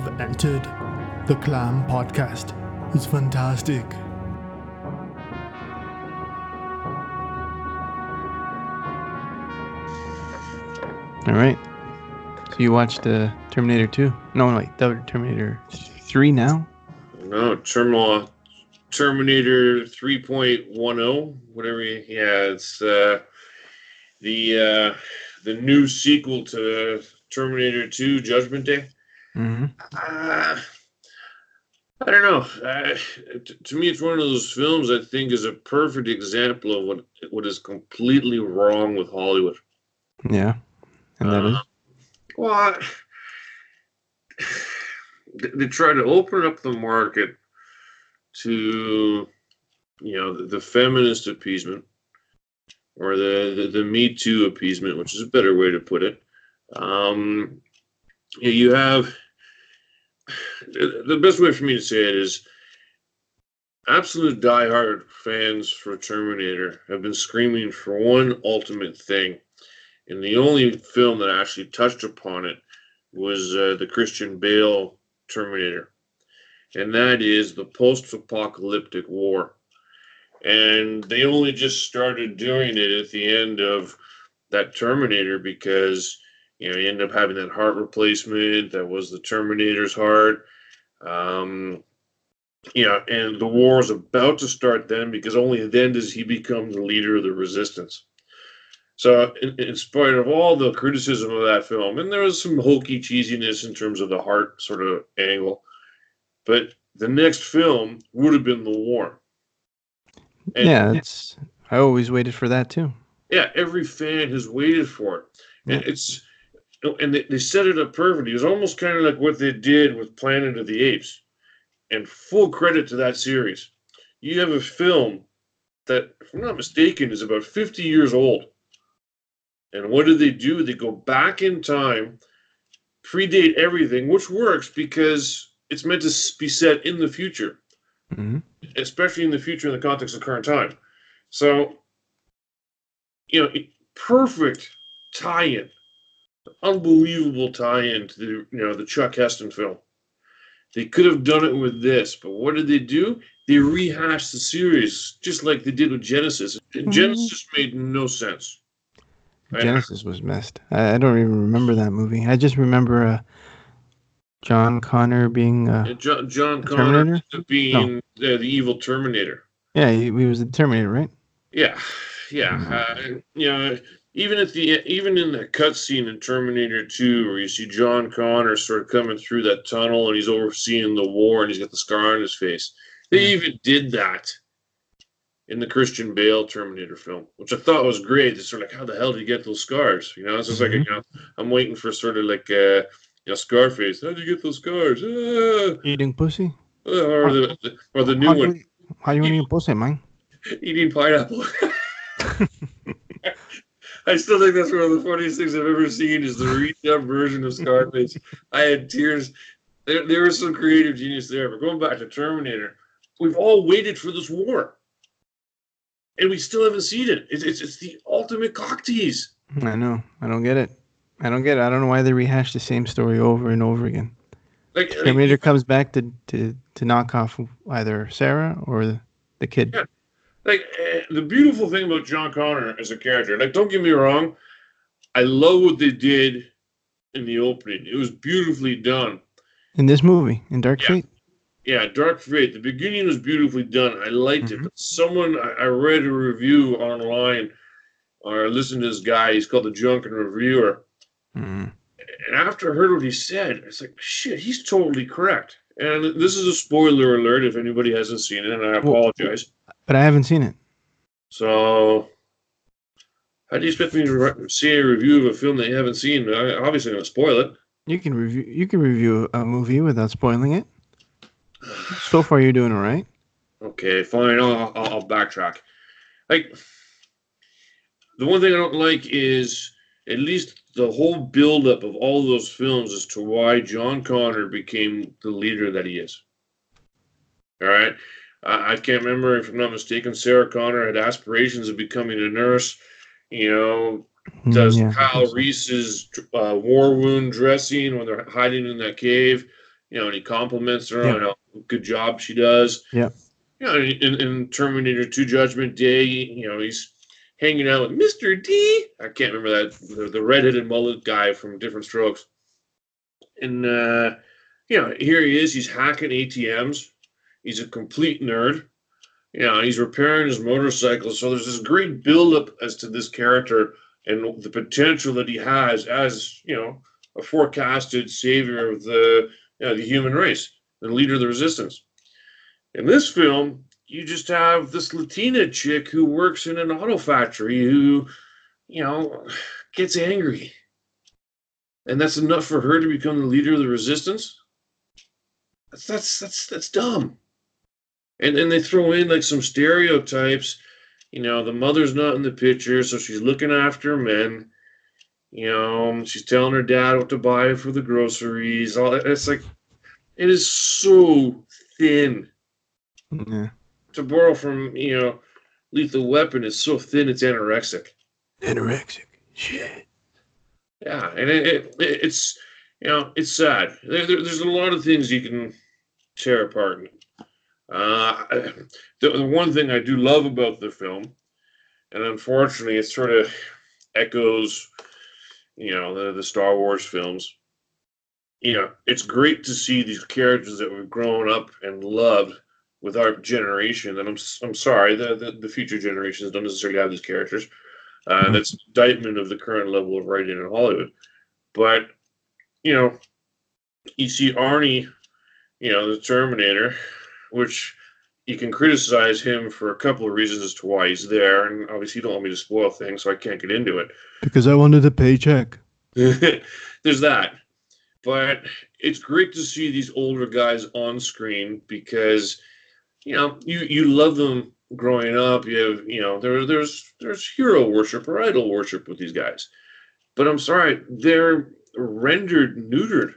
have entered the Clam Podcast. It's fantastic. All right. So you watched uh, Terminator 2? No, no, wait, the Terminator 3 now? No, Terminal Terminator 3.10, whatever. you- Yeah, it's uh, the uh, the new sequel to Terminator 2: Judgment Day. Mm-hmm. Uh, I don't know. Uh, t- to me, it's one of those films I think is a perfect example of what what is completely wrong with Hollywood. Yeah. And that is? Uh, Well, I- they, they try to open up the market to, you know, the, the feminist appeasement or the, the, the Me Too appeasement, which is a better way to put it. Um, you have the best way for me to say it is absolute diehard fans for Terminator have been screaming for one ultimate thing and the only film that actually touched upon it was uh, the Christian Bale Terminator, and that is the post-apocalyptic war. And they only just started doing it at the end of that Terminator because you know he ended up having that heart replacement that was the Terminator's heart. Um, you know, and the war is about to start then because only then does he become the leader of the resistance. So, in, in spite of all the criticism of that film, and there was some hokey cheesiness in terms of the heart sort of angle, but the next film would have been the war. And yeah, it's. I always waited for that too. yeah, every fan has waited for it, and it's and they, they set it up perfectly. It was almost kind of like what they did with Planet of the Apes, and full credit to that series. You have a film that, if I'm not mistaken, is about 50 years old. And what do they do? They go back in time, predate everything, which works because it's meant to be set in the future hmm especially in the future in the context of current time. So, you know, perfect tie-in, unbelievable tie-in to the you know the Chuck Heston film. They could have done it with this, but what did they do? They rehashed the series just like they did with Genisys. And Genisys made no sense. Genisys was messed. I, I don't even remember that movie. I just remember uh, John Connor being. Uh, And John, John Connor Terminator? being the, the evil Terminator. yeah, he, he was the Terminator, right? Yeah, yeah. Uh, you know, even at the even in the cutscene in Terminator Two, where you see John Connor sort of coming through that tunnel and he's overseeing the war and he's got the scar on his face. They even did that in the Christian Bale Terminator film, which I thought was great. It's sort of like, how the hell did he get those scars? You know, it's just like you know, I'm waiting for sort of like uh, you know, Scarface. How did you get those scars? Ah! Eating pussy. Or the, the or the new how one, You, how you eating pussy, man? eating pineapple. I still think that's one of the funniest things I've ever seen is the redub version of Scarface. I had tears. There, there was some creative genius there. But going back to Terminator, we've all waited for this war. And we still haven't seen it. It's, it's, it's the ultimate cock tease. I know. I don't get it. I don't get it. I don't know why they rehash the same story over and over again. Like, like, Terminator comes back to, to, to knock off either Sarah or the, the kid. Yeah. Like eh, the beautiful thing about John Connor as a character, like don't get me wrong, I love what they did in the opening. It was beautifully done. In this movie, in Dark Yeah. Fate. Yeah, Dark Fate. The beginning was beautifully done. I liked it. Mhm. But someone I, I read a review online or listened to this guy. He's called the Junkin Reviewer. Mm. And after I heard what he said, it's like shit. He's totally correct. And this is a spoiler alert if anybody hasn't seen it, and I Well- apologize. But I haven't seen it. So, how do you expect me to re- see a review of a film that you haven't seen? I obviously going to spoil it. You can review. You can review a movie without spoiling it. So far, you're doing all right. Okay, fine. I'll, I'll, I'll backtrack. Like, the one thing I don't like is at least the whole buildup of all those films as to why John Connor became the leader that he is. All right. I, I can't remember if I'm not mistaken. Sarah Connor had aspirations of becoming a nurse. You know, Mm, does yeah, Kyle. Reese's uh, war wound dressing when they're hiding in that cave. you know, and he compliments her Yeah. on how good job she does. Yeah. You know, in, in Terminator 2 Judgment Day, you know, he's hanging out with Mr. D. I can't remember that, the, the redheaded mullet guy from Diff'rent Strokes. And, uh, you know, here he is. He's hacking ATMs. He's a complete nerd. You know, he's repairing his motorcycle. So there's this great buildup as to this character and the potential that he has as, you know, a forecasted savior of the, you know, the human race and leader of the resistance. In this film, you just have this Latina chick who works in an auto factory who, you know, gets angry. And that's enough for her to become the leader of the resistance? That's that's that's that's dumb. And then they throw in like some stereotypes. You know, the mother's not in the picture, so she's looking after men. You know, she's telling her dad what to buy for the groceries. All that. It's like it is so thin. Yeah. To borrow from, you know, Lethal Weapon, it's so thin it's anorexic. Anorexic. Shit. Yeah, and it, it, it's you know it's sad. There, there- there's a lot of things you can tear apart. Uh, the, one thing I do love about the film, and unfortunately, it sort of echoes, you know, the the Star Wars films. You know, it's great to see these characters that we've grown up and loved with our generation. And I'm I'm sorry, the the, the future generations don't necessarily have these characters. Uh, Mhm. That's indictment of the current level of writing in Hollywood. But you know, you see Arnie, you know, the Terminator, which you can criticize him for a couple of reasons as to why he's there, and obviously you don't want me to spoil things, so I can't get into it. Because I wanted a paycheck. There's that. But it's great to see these older guys on screen because you know you you love them growing up. You have you know there there's there's hero worship or idol worship with these guys. But I'm sorry, they're rendered neutered.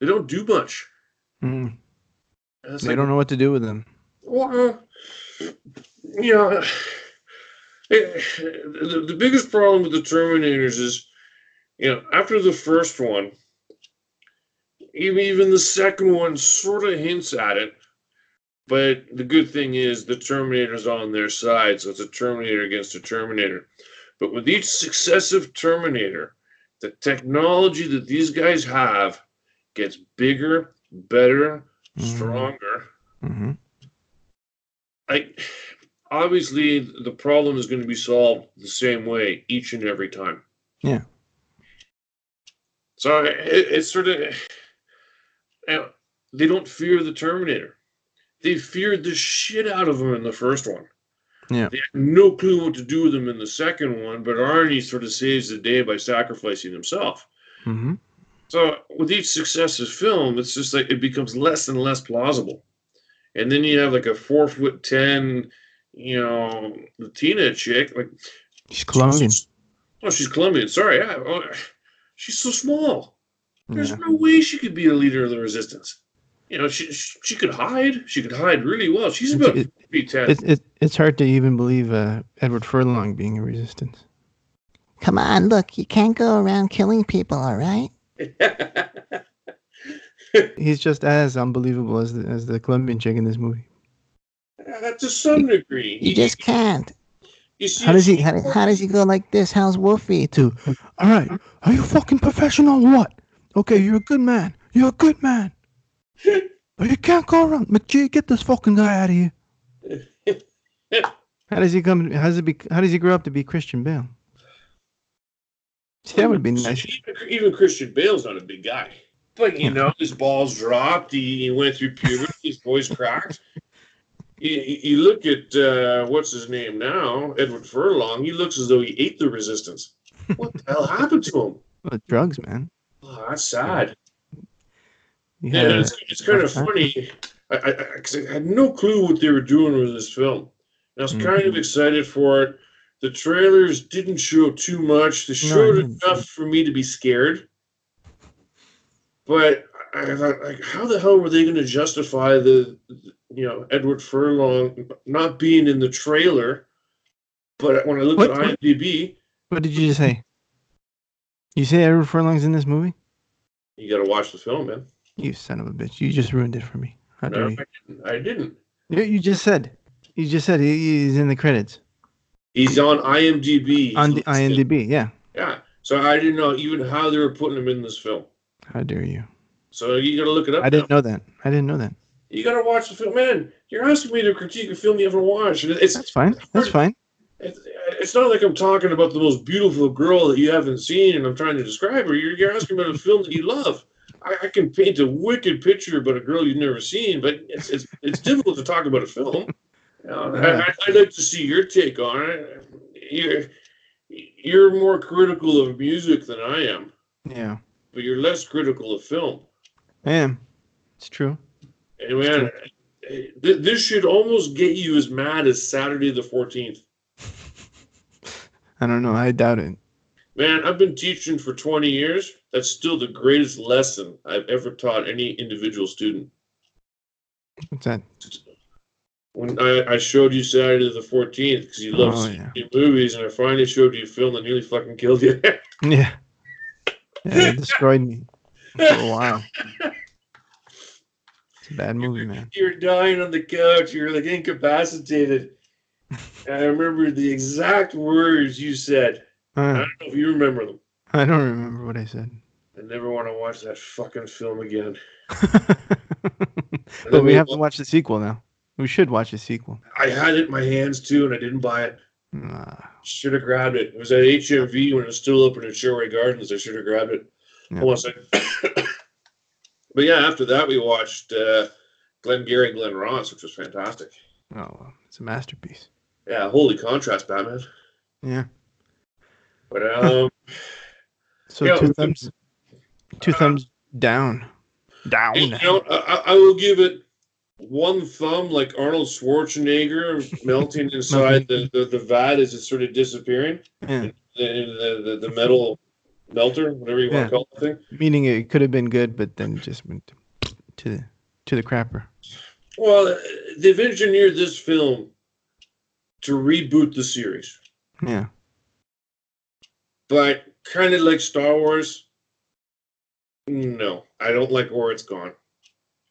They don't do much. Mm. It's They like, don't know what to do with them. well, you know, eh, the, the biggest problem with the Terminators is, you know, after the first one, even even the second one sort of hints at it. But the good thing is the Terminator's on their side, so it's a Terminator against a Terminator. But with each successive Terminator, the technology that these guys have gets bigger, better. Stronger. hmm I obviously the problem is going to be solved the same way each and every time. Yeah. So it, it's sort of you know, they don't fear the Terminator. They feared the shit out of him in the first one. Yeah. They had no clue what to do with him in the second one, but Arnie sort of saves the day by sacrificing himself. hmm So with each successive film, it's just like it becomes less and less plausible. And then you have like a four foot ten, you know, Latina chick. Like She's Colombian. Oh, she's Colombian. Sorry, yeah. Oh, she's so small. There's Yeah. no way she could be a leader of the resistance. You know, she she, she could hide. She could hide really well. She's It's- about it- feet ten. It, it, it's hard to even believe uh, Edward Furlong being a resistance. Come on, look, you can't go around killing people, all right? He's just as unbelievable as the, as the Colombian chick in this movie. Uh, to some degree, You just can't. you see, How does he how, how does he go like this? How's Wolfie too? All right, are you fucking professional or what? Okay, you're a good man. You're a good man. But you can't go around. McGee, get this fucking guy out of here. How does he come? How does he be? How does he grow up to be Christian Bale? See, that would be nice. Even, even Christian Bale's not a big guy. But you know, his balls dropped. He, he went through puberty. His voice cracked. You, you you look at uh, what's his name now, Edward Furlong. He looks as though he ate the resistance. What the hell happened to him? Well, drugs, man. Oh, that's sad. He Yeah, had it's, it's kind of funny. I, I, I, 'cause I had no clue what they were doing with this film. And I was kind of Mhm. excited for it. The trailers didn't show too much. They showed didn't. enough for me to be scared. But I thought, like, how the hell were they going to justify the, you know, Edward Furlong not being in the trailer? But when I looked What? at IMDb, What did you just say? You say Edward Furlong's in this movie? You got to watch the film, man. You son of a bitch! You just ruined it for me. How No, I didn't. I didn't. You, you just said. You just said he, he's in the credits He's on IMDb. On the. IMDb. Yeah. Yeah. So I didn't know even how they were putting him in this film. How dare you? So you got to look it up. I didn't know that. I didn't know that. You got to watch the film, man. You're asking me to critique a film you haven't watched. It's That's fine. That's fine. it's, it's not like I'm talking about the most beautiful girl that you haven't seen and I'm trying to describe her. You're, you're asking about a film that you love. I, I can paint a wicked picture about a girl you've never seen, but it's it's, it's difficult to talk about a film. Um, know, I, I'd like to see your take on it. You're you're more critical of music than I am, Yeah. but you're less critical of film. I am. It's true. And man, th- this should almost get you as mad as Saturday the 14th. I don't know. I doubt it. Man, I've been teaching for 20 years. That's still the greatest lesson I've ever taught any individual student. What's that? When I, I showed you Saturday the 14th because you love Oh, yeah. movies, and I finally showed you a film that nearly fucking killed you. Yeah. Yeah, it destroyed me for a while. It's a bad movie, man. You're dying on the couch. You're like incapacitated. I remember the exact words you said. I Uh, don't know if you remember them. I don't remember what I said. I never want to watch that fucking film again. but we have to watch the sequel now. We should watch the sequel. I had it in my hands too, and I didn't buy it. Uh, Should have grabbed it. It was at HMV when it was still open at Sherway Gardens. I should have grabbed it. Yeah. Hold on a second. but yeah, after that we watched uh, Glenn Gary, Glen Ross, which was fantastic. oh, well, it's a masterpiece. Yeah, holy contrast, Batman. Yeah. But um, So Yeah, two thumbs, two thumbs down, down. you know, I, I will give it one thumb, like Arnold Schwarzenegger melting inside the, the, the vat as it's sort of disappearing. Yeah. The, the, the, the metal melter, whatever you want to call the thing. Meaning it could have been good, but then just went to the to the crapper. Well, they've engineered this film to reboot the series, Yeah. but kind of like Star Wars. No, I don't like where it's gone,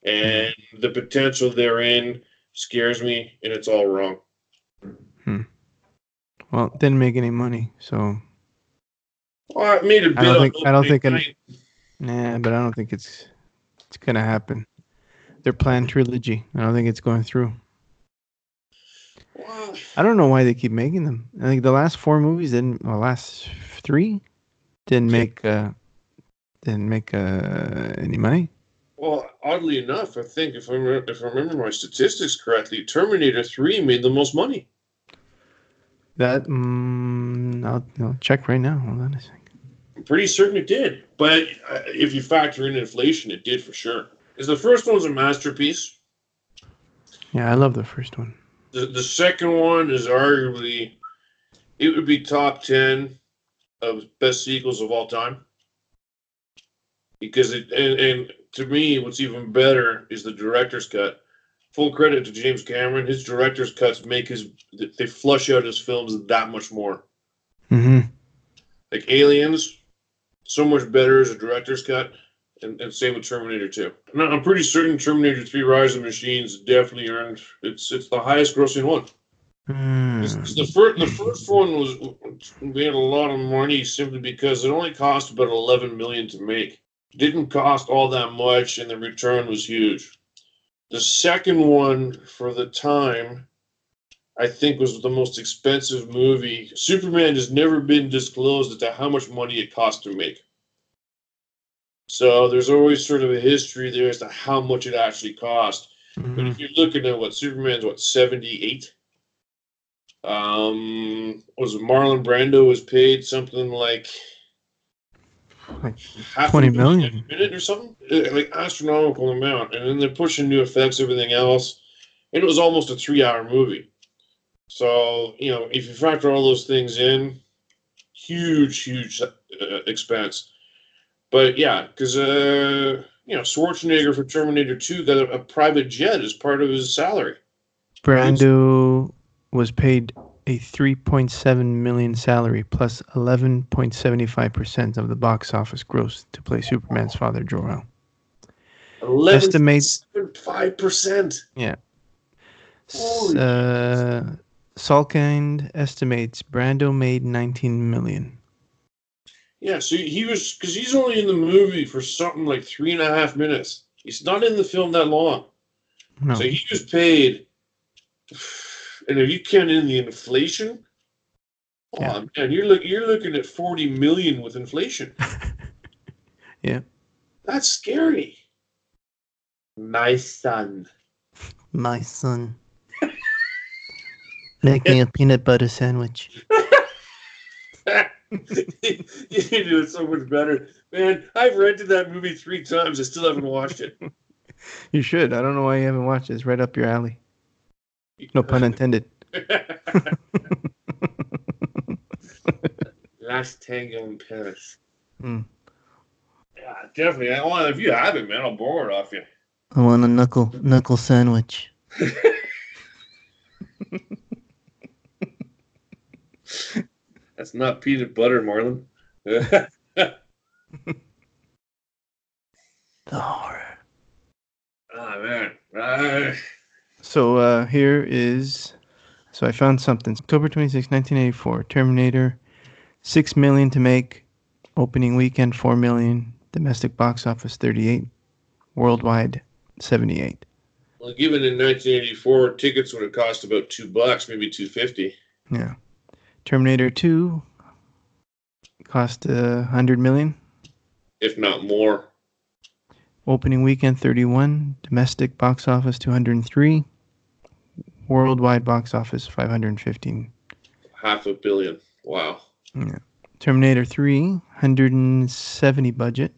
and the potential therein scares me, and it's all wrong. Well, didn't make any money, so Well, it made a bit. I don't think- I don't think nah. But I don't think it's it's gonna happen. Their planned trilogy. I don't think it's going through. I don't know why they keep making them. I think the last four movies didn't. Well, last three didn't make uh didn't make uh any money. well, oddly enough, I think if I remember, if I remember my statistics correctly, Terminator Three made the most money. That mm, I'll, I'll check right now. Hold on a second. I'm pretty certain it did. But uh, if you factor in inflation, it did for sure. Because the first one's a masterpiece. Yeah, I love the first one. The the second one is arguably it would be top ten of best sequels of all time. Because it and, and to me, what's even better is the director's cut. Full credit to James Cameron. His director's cuts make his they flush out his films that much more. Mm-hmm. Like Aliens, so much better as a director's cut, and, and same with Terminator 2. No, I'm pretty certain Terminator 3: Rise of Machines definitely earned it's it's the highest grossing one. It's- it's the first the first one was we had a lot of money simply because it only cost about 11 million to make. Didn't cost all that much, and the return was huge. The second one for the time. I think was the most expensive movie. Superman has never been disclosed as to how much money it cost to make. So there's always sort of a history there as to how much it actually cost. But Mhm. if you're looking at what Superman's what 78, um, was Marlon Brando was paid something like Like half 20 million a minute or something, Uh, like astronomical amount, and then they're pushing new effects, everything else, and it was almost a three-hour movie. So you know, if you factor all those things in, huge, huge uh, expense. But yeah, because uh, you know Schwarzenegger for Terminator Two got a, a private jet as part of his salary. Brando was paid a 3.7 million salary plus 11.75% of the box office gross to play Superman's father, Jor-El. Estimate- five percent. S- Holy Uh, Salkind estimates Brando made 19 million. Yeah, so he was because he's only in the movie for something like three and a half minutes. He's not in the film that long. No. So he was paid, and if you count in the inflation, Yeah. oh man, you're look you're looking at forty million with inflation. Yeah. that's scary. My son. My son. Make me a peanut butter sandwich. you do it so much better, man. I've rented that movie three times. I still haven't watched it. You should. I don't know why you haven't watched it. It's right up your alley. No pun intended. Last Tango in Paris. Hmm. Yeah, definitely. I want if you have it, man, I'll borrow it off you. I want a knuckle knuckle sandwich. That's not peanut butter, Marlon. The horror. oh man. Uh, So uh, here is. So I found something. October 26, 1984. Terminator, 6 million to make. Opening weekend, 4 million. Domestic box office, 38. Worldwide, 78. well, given in 1984, tickets would have cost about two bucks, maybe two fifty. Yeah. Terminator 2 cost uh, 100 million. if not more. Opening weekend 31, domestic box office 203, worldwide box office 515. Half a billion. Wow. Yeah. Terminator 3, 170 budget.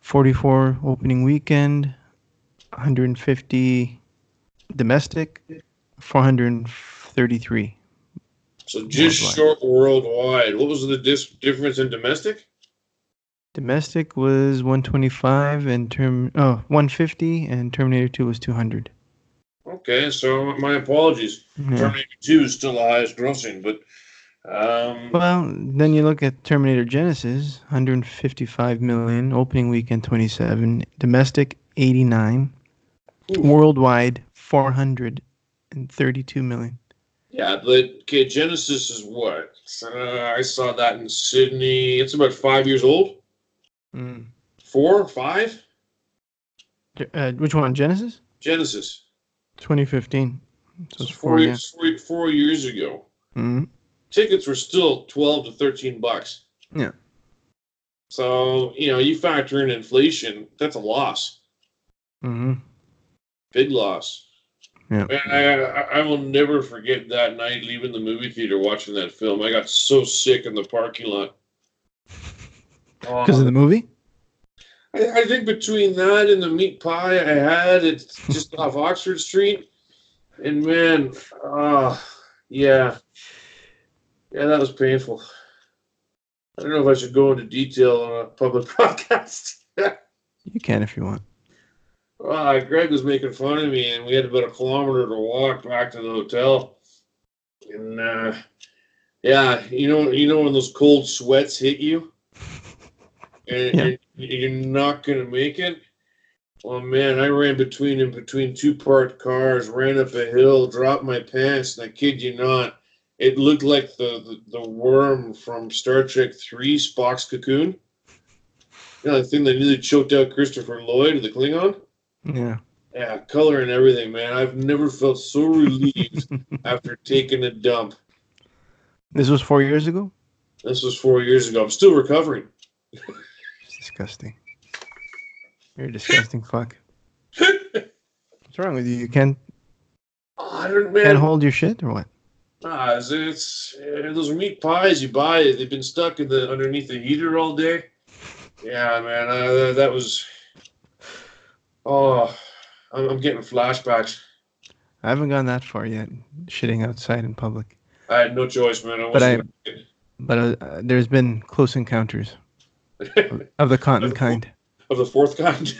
44 opening weekend, 150 domestic, 433. So just Worldwide. short worldwide. What was the dis- difference in domestic? Domestic was 125 and term oh 150 and Terminator 2 was 200. Okay, so my apologies. Yeah. Terminator 2 is still the highest grossing, but um, Well, then you look at Terminator Genisys, 155 million, opening weekend 27, domestic 89, Oof. worldwide 432 million. yeah, but okay, Genisys is what? Uh, I saw that in Sydney. It's about five years old. Mm. Four, five? Uh, which one? Genisys? Genisys. 2015. So it's four, four, years, four, four years ago. Mhm. Tickets were still 12 to 13 bucks. Yeah. So, you know, you factor in inflation, that's a loss. Mm-hmm. Big loss. Yeah. I, I, I will never forget that night leaving the movie theater watching that film. I got so sick in the parking lot. Because of the movie? I, I think between that and the meat pie I had, it's just off Oxford Street. And man, uh, yeah. Yeah, that was painful. I don't know if I should go into detail on a public podcast. You can if you want. Uh, Greg was making fun of me, and we had about a kilometer to walk back to the hotel. And uh, yeah, you know, you know when those cold sweats hit you, and, Yeah. and you're not gonna make it. Oh man, I ran between and between two parked cars, ran up a hill, dropped my pants, and I kid you not, it looked like the the, the worm from Star Trek Three, Spock's cocoon. You know, the thing that nearly choked out Christopher Lloyd, the Klingon. Yeah. Yeah, color and everything, man. I've never felt so relieved after taking a dump. This was four years ago? This was four years ago. I'm still recovering. Disgusting. You're a disgusting fuck. What's wrong with you? You can't I don't, can't hold your shit or what? Ah, it's, it's uh, those meat pies you buy. They've been stuck in the underneath the heater all day. Yeah, man. Uh, that was. Oh, I'm, I'm getting flashbacks. I haven't gone that far yet, shitting outside in public. I had no choice, man. I But I- But uh, uh, there's been close encounters of the cotton kind. of the fourth kind,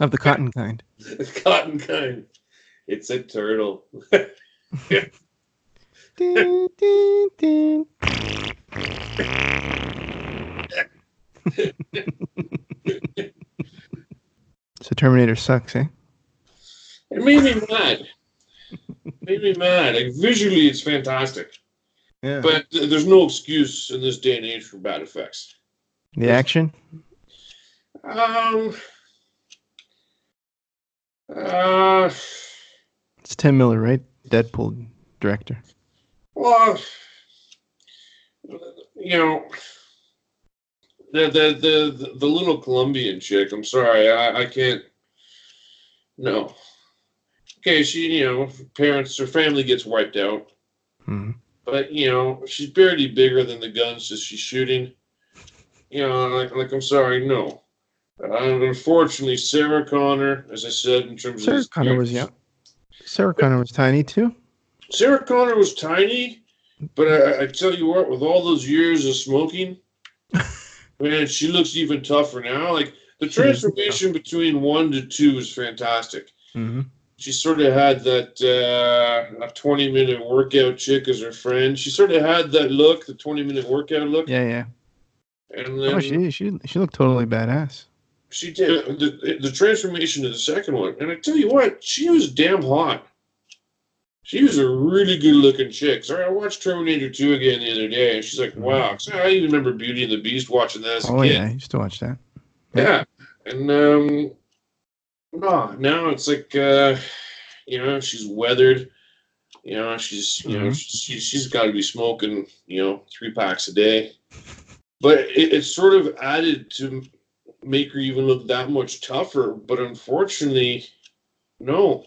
Of the cotton kind. the cotton kind. It's a turtle. Ding. so Terminator sucks, eh? It made me mad. made me mad. Like visually, it's fantastic, Yeah. but th- there's no excuse in this day and age for bad effects. The action? Um. Uh. It's Tim Miller, right? Deadpool director. Well, you know, the the the the little Colombian chick. I'm sorry, I, I can't. No. Okay, she you know parents her family gets wiped out, hmm but you know she's barely bigger than the guns that she's shooting. You know, like like I'm sorry, no. Uh, unfortunately, Sarah Connor, as I said, in terms Sarah of Connor was young. Sarah Connor was tiny too. Sarah Connor was tiny, but I, I tell you what, with all those years of smoking, man, she looks even tougher now. Like the transformation between one to two is fantastic. hmm She sort of had that uh, a twenty minute workout chick as her friend. She sort of had that look, the twenty minute workout look, Yeah, yeah. And then Oh, she she she looked totally badass. she did the, the transformation to the second one. And I tell you what, she was damn hot. She was a really good looking chick. Sorry, I watched Terminator 2 again the other day, and she's like, wow. So I even remember Beauty and the Beast watching that as a Oh kid. yeah, I used to watch that. Yeah. And um no, now it's like uh you know, she's weathered. You know, she's you know, Mhm. she, she's gotta be smoking, you know, three packs a day. But it, it's sort of added to make her even look that much tougher. But unfortunately, no.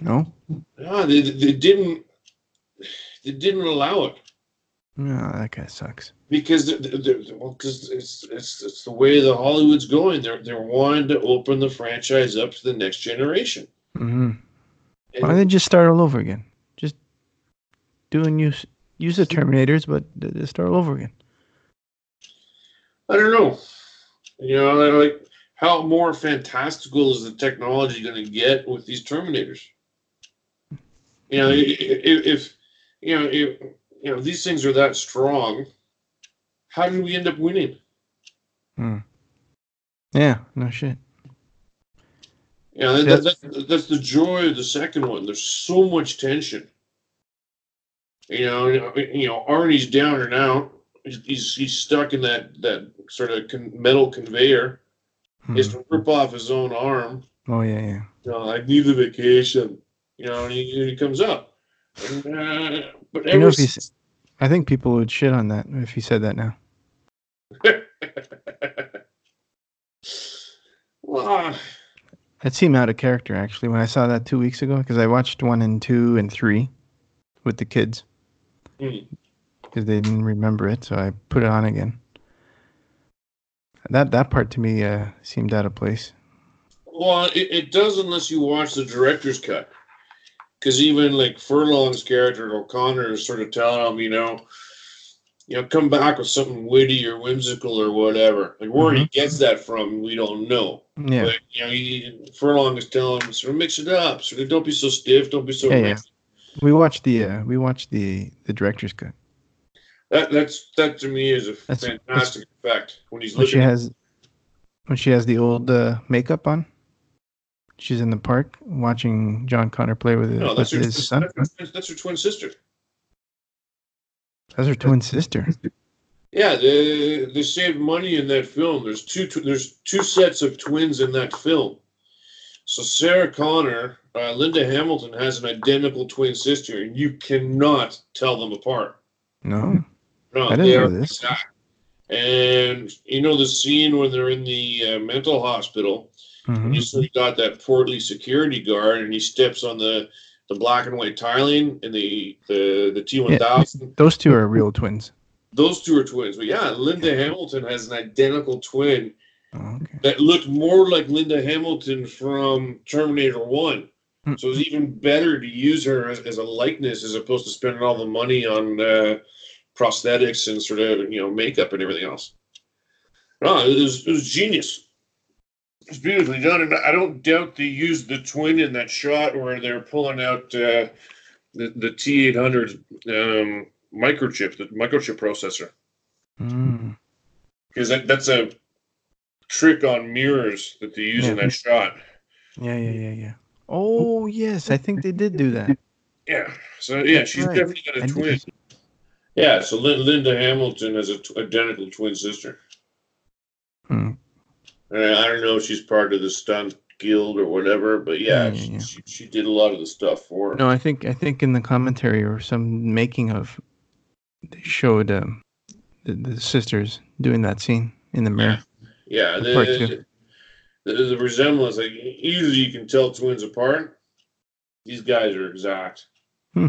No, No, they, they didn't they didn't allow it. no, that guy sucks. because they're, they're, well, cause it's, it's it's the way the Hollywood's going. They're they're wanting to open the franchise up to the next generation. hmm And Why don't they just start all over again? Just doing use use the Terminators, but just start all over again. I don't know. You know, like how more fantastical is the technology going to get with these Terminators? You know, if, if you know if you know these things are that strong, how did we end up winning? Hmm. Yeah, no shit. Know, that, Yeah. that's, that's the joy of the second one. There's so much tension. You know, you know, Arnie's down and out. He's, he's, he's stuck in that, that sort of con- metal conveyor. He has Hmm. to rip off his own arm. Oh yeah, yeah. You know, I need the vacation. You know, and he, he comes up. And, uh, but You know, if since- I think people would shit on that if he said that now. well, That seemed out of character actually when I saw that two weeks ago because I watched one and two and three with the kids hmm. Because they didn't remember it, so I put it on again. That that part to me uh, seemed out of place. Well, it, it does unless you watch the director's cut. Because even like Furlong's character O'Connor is sort of telling him, you know, you know, come back with something witty or whimsical or whatever. Like where he gets that from, we don't know. Yeah, But you know, he, Furlong is telling him, sort of mix it up. Sort of don't be so stiff, don't be so. Yeah, yeah. we watched the uh, we watched the the director's cut That that's that to me is a That's- fantastic effect when he's when she looking. has when she has the old uh, makeup on. She's in the park watching John Connor play with, no, with that's her, his son. that's, that's her twin sister. That's her twin sister. Yeah, they, they saved money in that film. There's two tw- there's two sets of twins in that film. So Sarah Connor, uh, Linda Hamilton has an identical twin sister, and you cannot tell them apart. No, No, I didn't they know are this. And you know the scene when they're in the uh, mental hospital, Mhm. you sort of got that portly security guard, and he steps on the the black and white tiling in the the the T one thousand. those two are real twins. Those two are twins. But yeah, Linda Hamilton has an identical twin Oh, okay. that looked more like Linda Hamilton from Terminator One. Hmm. So it's even better to use her as, as a likeness as opposed to spending all the money on uh, prosthetics and sort of you know makeup and everything else. No, it was, it was genius. It's beautifully done, and I don't doubt they used the twin in that shot where they're pulling out uh, the, the T800 um, microchip, the microchip processor. Mm. Because that, that's a trick on mirrors that they use in that shot. Yeah, yeah, yeah, yeah. Oh yes, I think they did do that. Yeah. So yeah, That's she's right. definitely got I a did twin. Yeah. So Lin- Linda Hamilton has a t- identical twin sister. Hmm. And I don't know if she's part of the stunt guild or whatever, but yeah, Yeah, yeah, she, yeah. She, she did a lot of the stuff for her. No, I think I think in the commentary or some making of, they showed um, the, the sisters doing that scene in the mirror. Yeah, The part the, two. the, the resemblance, like usually you can tell twins apart. These guys are exact. Hmm.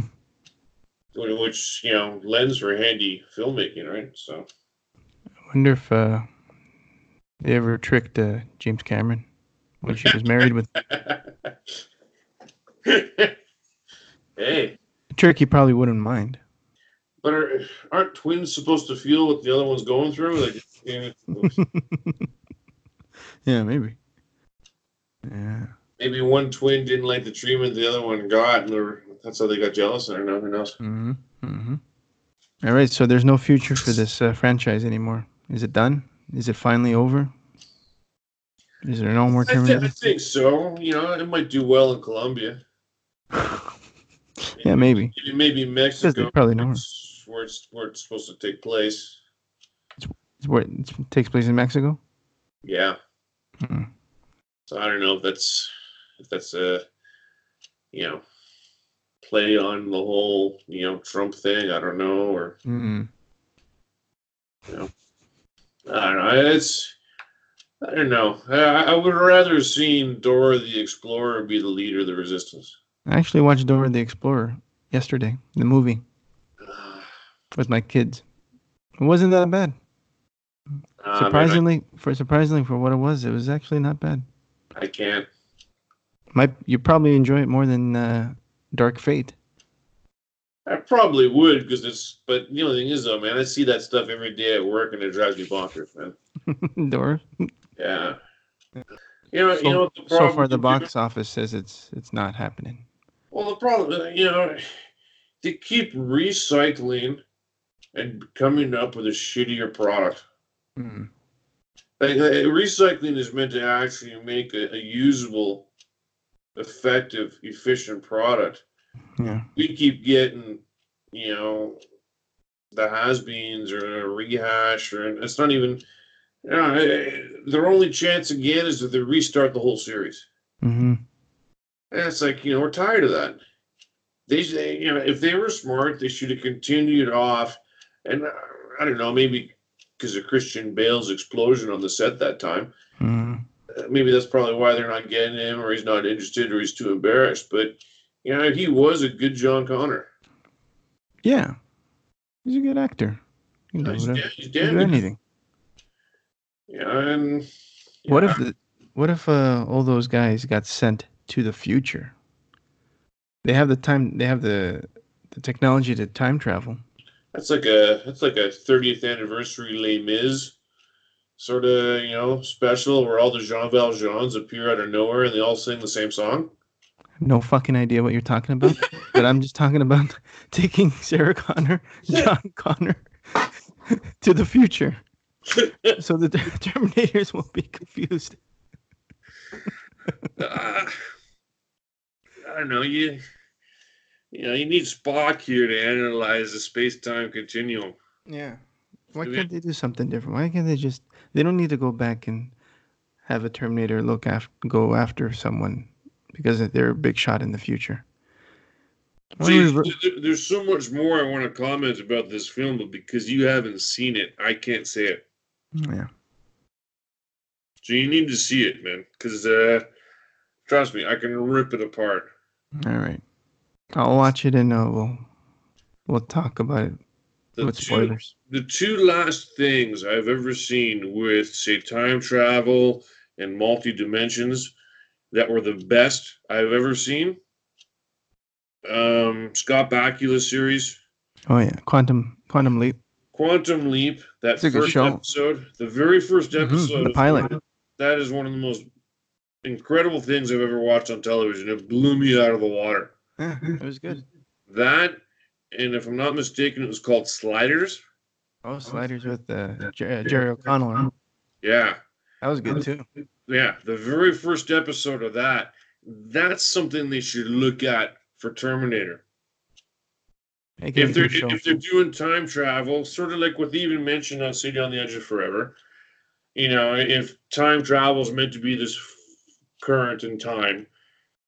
Wh- Which, you know, lends for handy filmmaking, right? So, I wonder if uh, they ever tricked uh, James Cameron when she was married with hey, trick he probably wouldn't mind. but are, aren't twins supposed to feel what the other one's going through? Like, you know, yeah, maybe. Yeah. Maybe one twin didn't like the treatment the other one got, and that's how they got jealous. I don't know. Who knows? Mm-hmm. Mm-hmm. All right, so there's no future for this uh, franchise anymore. Is it done? Is it finally over? Is there no more I, thi- I think so. You know, it might do well in Colombia. yeah, maybe. Maybe, maybe Mexico. probably not. where it's, where it's where it's supposed to take place. It's where it takes place in Mexico. Yeah. Hmm. So I don't know if that's if that's a you know play on the whole you know Trump thing. I don't know, or Mm-mm. I don't know. It's I don't know. I, I would rather have seen Dora the Explorer be the leader of the resistance. I actually watched Dora the Explorer yesterday, the movie, with my kids. It wasn't that bad. Uh, man, Surprisingly, for surprisingly for what it was, it was actually not bad. I, I can't. Might you probably enjoy it more than uh, Dark Fate? I probably would because it's. But the only thing is, though, man, I see that stuff every day at work, and it drives me bonkers, man. Dora. Yeah. You know, So, you know what the so far, the box office says it's it's not happening. Well, the problem, uh, you know, they keep recycling and coming up with a shittier product. Mm. Like, uh, recycling is meant to actually make a, a usable, effective, efficient product. Yeah. We keep getting, you know, the has-beens or a rehash, or it's not even. You know, eh, their only chance again is if they restart the whole series. Mm-hmm. And it's like, you know, we're tired of that. They, they you know, if they were smart, they should have continued off. And uh, I don't know, maybe because of Christian Bale's explosion on the set that time. hmm Uh, maybe that's probably why they're not getting him, or he's not interested, or he's too embarrassed. But, you know, he was a good John Connor. Yeah. He's a good actor. He can He's, whatever. da- he's damn good. anything. Yeah, and What if the, what if uh, all those guys got sent to the future? They have the time. They have the the technology to time travel. that's like a that's like a 30th anniversary Les Mis sort of you know special where all the Jean Valjeans appear out of nowhere and they all sing the same song. No fucking idea what you're talking about. but I'm just talking about taking Sarah Connor, John Connor, to the future, so the Terminators won't be confused. Uh, I don't know. You, you know, you need Spock here to analyze the space-time continuum. Yeah. Why Do can't they do something different? Why can't they just? They don't need to go back and have a Terminator look after go after someone because they're a big shot in the future. Why See, don't we re- there- there's so much more I want to comment about this film, but because you haven't seen it, I can't say it. yeah. So you need to see it, man. Because uh, trust me, I can rip it apart. All right. I'll watch it and uh, we'll we'll talk about it The with two, spoilers. the two last things I've ever seen with, say, time travel and multi dimensions that were the best I've ever seen. Um, Scott Bakula series, Oh yeah, Quantum Quantum Leap. Quantum Leap. That It's a good first show. episode, the very first episode, the of- pilot. That is one of the most incredible things I've ever watched on television. It blew me out of the water. Yeah, it was good. That, and if I'm not mistaken, it was called Sliders. Oh, sliders with uh, Jer- Jerry O'Connell. Yeah, That was good too. yeah. The very first episode of that. That's something they should look at for Terminator. Make if they're show. if they're doing time travel, sort of like what they even mentioned on City on the Edge of Forever, you know, if time travel is meant to be this current in time,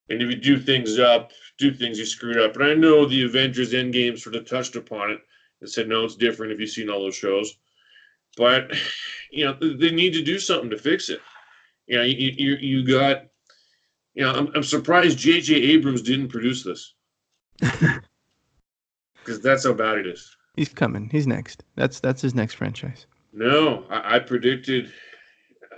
and if you do things up, do things you screwed up. And I know the Avengers Endgame sort of touched upon it and said, no, it's different if you've seen all those shows. But you know, they need to do something to fix it. You know, you you, you got. You know, I'm, I'm surprised J.J. Abrams didn't produce this because that's how bad it is. He's coming. He's next. That's that's his next franchise. No, I, I predicted,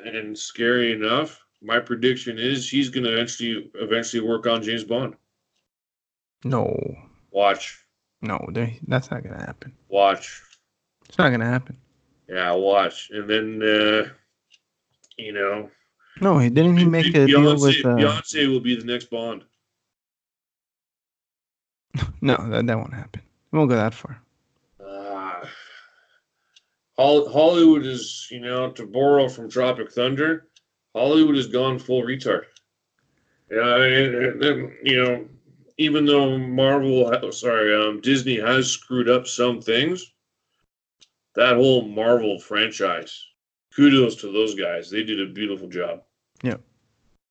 and scary enough, my prediction is he's going to eventually eventually work on James Bond. No, Watch, no, they, that's not gonna happen. watch, It's not gonna happen. yeah, watch, and then uh, you know, No, he didn't. He make a deal Beyonce, with. Uh, Beyonce will be the next Bond. no, that, that won't happen. It won't go that far. Hol- Hollywood is, you know, to borrow from Tropic Thunder, Hollywood has gone full retard. Yeah, and- and- and, you know, even though Marvel, ha- sorry, um, Disney has screwed up some things, that whole Marvel franchise, kudos to those guys. They did a beautiful job. Yeah.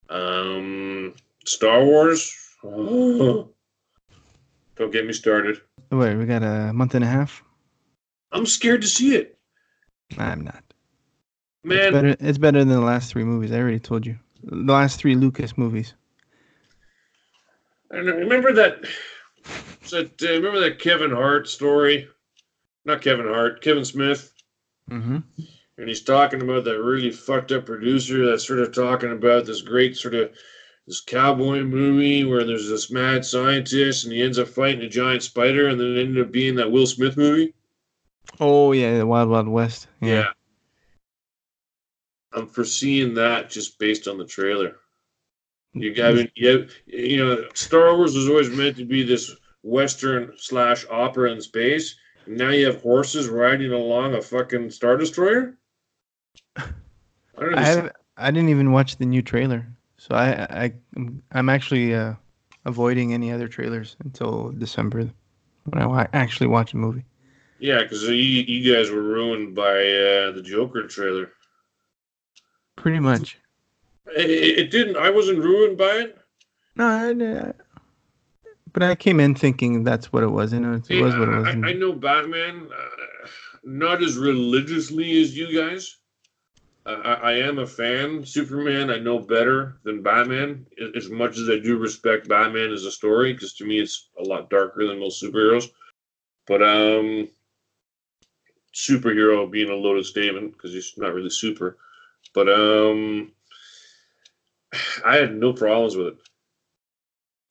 Um, Star Wars, don't get me started. Wait, we got a month and a half. I'm scared to see it. I'm not. It's Man, better. It's better than the last three movies. I already told you. The last three Lucas movies. Know, remember that. that uh, remember that Kevin Hart story? Not Kevin Hart, Kevin Smith, Mm-hmm. and he's talking about that really fucked up producer that's sort of talking about this great sort of this cowboy movie where there's this mad scientist and he ends up fighting a giant spider, and then it ended up being that Will Smith movie. Oh yeah, the Wild Wild West. Yeah. I'm foreseeing that just based on the trailer. You got you, you know, Star Wars was always meant to be this western slash opera in space. And now you have horses riding along a fucking star destroyer. I I have, I didn't even watch the new trailer, so I I I'm actually uh, avoiding any other trailers until December when I actually watch a movie. Yeah, because you, you guys were ruined by uh, the Joker trailer. Pretty much. It, didn't. I wasn't ruined by it. No, I, but I came in thinking that's what it was, and it, See, was what it I, was. I, I know Batman, uh, not as religiously as you guys. I, I I am a fan. Superman, I know better than Batman. As much as I do respect Batman as a story, because to me it's a lot darker than most superheroes. But um, superhero being a loaded statement because he's not really super. But um, I had no problems with it.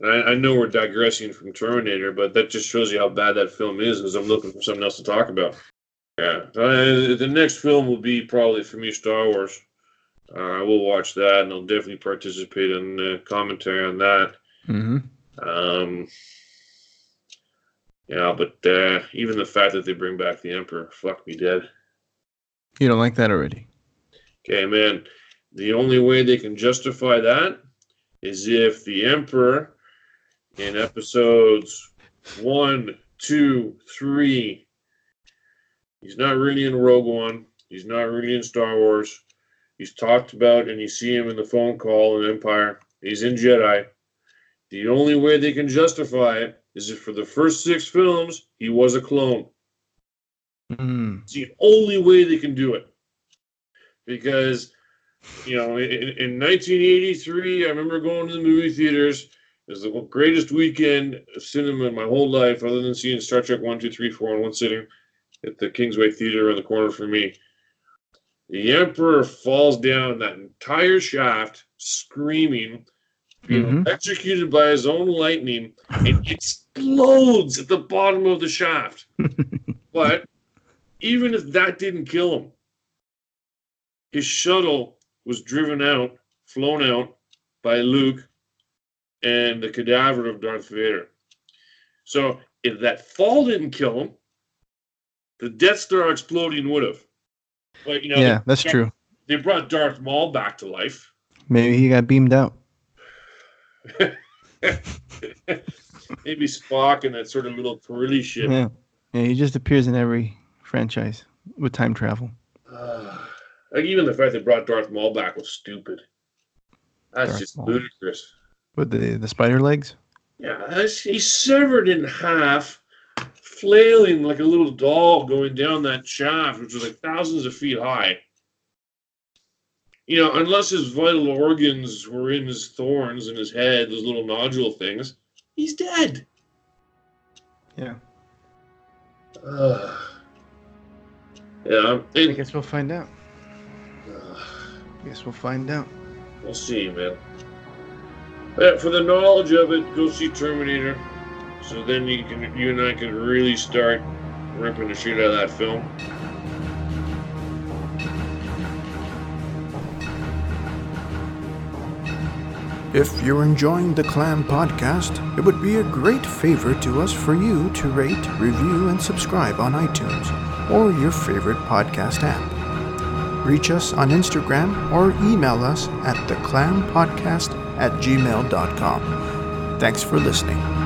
I, I know we're digressing from Terminator, but that just shows you how bad that film is. As I'm looking for something else to talk about. Yeah, uh, the next film will be probably for me Star Wars. Uh, I will watch that, and I'll definitely participate in uh, commentary on that. hmm Um, yeah, but uh, even the fact that they bring back the Emperor, fuck me dead. You don't like that already? Okay, man. The only way they can justify that is if the Emperor in episodes one, two, three, he's not really in Rogue One. He's not really in Star Wars. He's talked about, and you see him in the phone call in Empire. He's in Jedi. The only way they can justify it is if for the first six films he was a clone. Mm. It's the only way they can do it. Because, you know, in, in 1983, I remember going to the movie theaters. It was the greatest weekend of cinema in my whole life, other than seeing Star Trek 1, 2, 3, 4 in one sitting at the Kingsway Theater around the corner for me. The Emperor falls down that entire shaft, screaming, being Mhm. electrocuted by his own lightning, and explodes at the bottom of the shaft. But even if that didn't kill him, his shuttle was driven out, flown out by Luke and the cadaver of Darth Vader. So if that fall didn't kill him, the Death Star exploding would have. But you know, yeah, that's they, true. They brought Darth Maul back to life. Maybe he got beamed out. Maybe Spock and that sort of little twirly shit. Yeah. Yeah, he just appears in every franchise with time travel. Uh, like even the fact they brought Darth Maul back was stupid. That's Darth just Maul. ludicrous. With the the spider legs? Yeah, he's severed in half, flailing like a little doll going down that shaft, which was like thousands of feet high. You know, unless his vital organs were in his thorns in his head, those little nodule things, he's dead. Yeah. Ugh. yeah, I guess we'll find out. Ugh. Guess we'll find out. We'll see, man. But for the knowledge of it, go see Terminator. So then you can, you and I can really start ripping the shit out of that film. If you're enjoying the Clam podcast, it would be a great favor to us for you to rate, review, and subscribe on iTunes or your favorite podcast app. Reach us on Instagram or email us at theclampodcast at gmail.com. Thanks for listening.